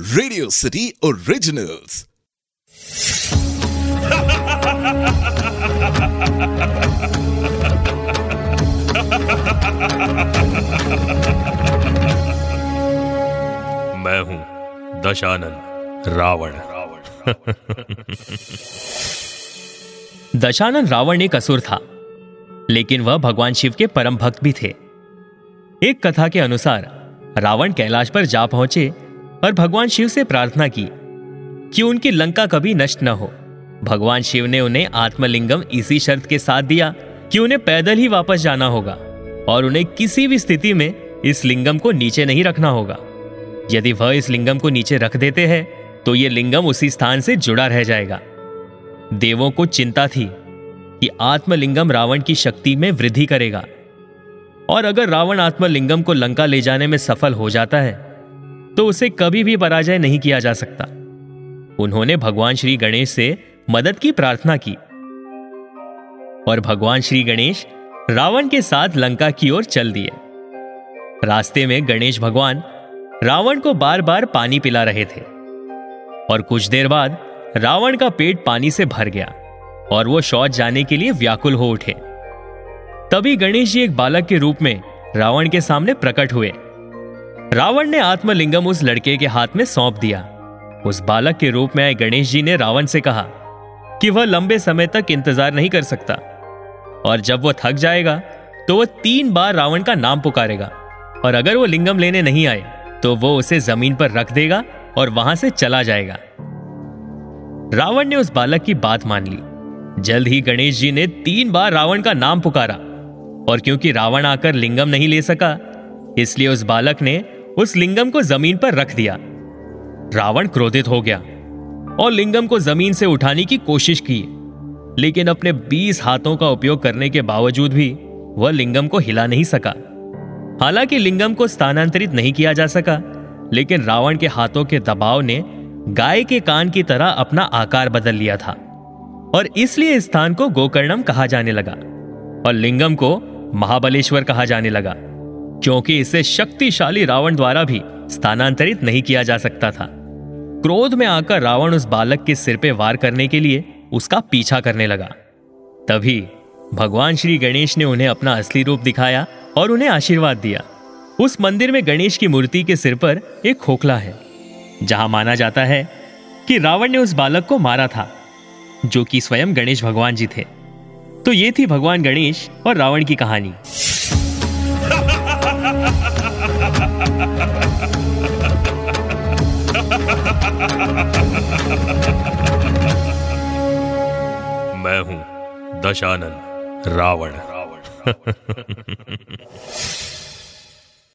Radio city originals मैं हूँ दशानन रावण। रावण दशानन रावण एक असुर था लेकिन वह भगवान शिव के परम भक्त भी थे। एक कथा के अनुसार रावण कैलाश पर जा पहुँचे और भगवान शिव से प्रार्थना की कि उनकी लंका कभी नष्ट न हो। भगवान शिव ने उन्हें आत्मलिंगम इसी शर्त के साथ दिया कि उन्हें पैदल ही वापस जाना होगा और उन्हें किसी भी स्थिति में इस लिंगम को नीचे नहीं रखना होगा। यदि वह इस लिंगम को नीचे रख देते हैं तो यह लिंगम उसी स्थान से जुड़ा रह जाएगा। देवों को चिंता थी कि आत्मलिंगम रावण की शक्ति में वृद्धि करेगा और अगर रावण आत्मलिंगम को लंका ले जाने में सफल हो जाता है तो उसे कभी भी पराजय नहीं किया जा सकता। उन्होंने भगवान श्री गणेश से मदद की प्रार्थना की। और भगवान श्री गणेश रावण के साथ लंका की ओर चल दिए। रास्ते में गणेश भगवान रावण को बार बार पानी पिला रहे थे। और कुछ देर बाद रावण का पेट पानी से भर गया और वो शौच जाने के लिए व्याकुल हो उठे। तभी गणेश जी एक बालक के रूप में रावण के सामने प्रकट हुए। रावण ने आत्मलिंगम उस लड़के के हाथ में सौंप दिया। उस बालक के रूप में आए गणेश जी ने रावण से कहा कि वह लंबे समय तक इंतज़ार नहीं कर सकता। और जब वह थक जाएगा तो वह तीन बार रावण का नाम पुकारेगा। और अगर वो लिंगम लेने नहीं आए तो वो उसे ज़मीन पर रख देगा और वहाँ से चला जाएगा। रावण ने उस बालक की बात मान ली। जल्द ही गणेश जी ने तीन बार रावण का नाम पुकारा। और क्योंकि रावण आकर लिंगम नहीं ले सका, इसलिए उस बालक ने उस लिंगम को ज़मीन पर रख दिया। रावण क्रोधित हो गया और लिंगम को ज़मीन से उठाने की कोशिश की। लेकिन अपने बीस हाथों का उपयोग करने के बावजूद भी वह लिंगम को हिला नहीं सका। हालाँकि लिंगम को स्थानांतरित नहीं किया जा सका, लेकिन रावण के हाथों के दबाव ने गाय के कान की तरह अपना आकार बदल लिया था और इसलिए इस स्थान को गोकर्णम कहा जाने लगा और लिंगम को महाबलेश्वर कहा जाने लगा। क्योंकि इसे शक्तिशाली रावण द्वारा भी स्थानांतरित नहीं किया जा सकता था। क्रोध में आकर रावण उस बालक के सिर पे वार करने के लिए उसका पीछा करने लगा। तभी भगवान श्री गणेश ने उन्हें अपना असली रूप दिखाया और उन्हें आशीर्वाद दिया। उस मंदिर में गणेश की मूर्ति के सिर पर एक खोखला है, जहाँ माना जाता है कि रावण ने उस बालक को मारा था, जो कि स्वयं गणेश भगवान जी थे। तो ये थी भगवान गणेश और रावण की कहानी। मैं हूँ दशानंद रावण। रावण।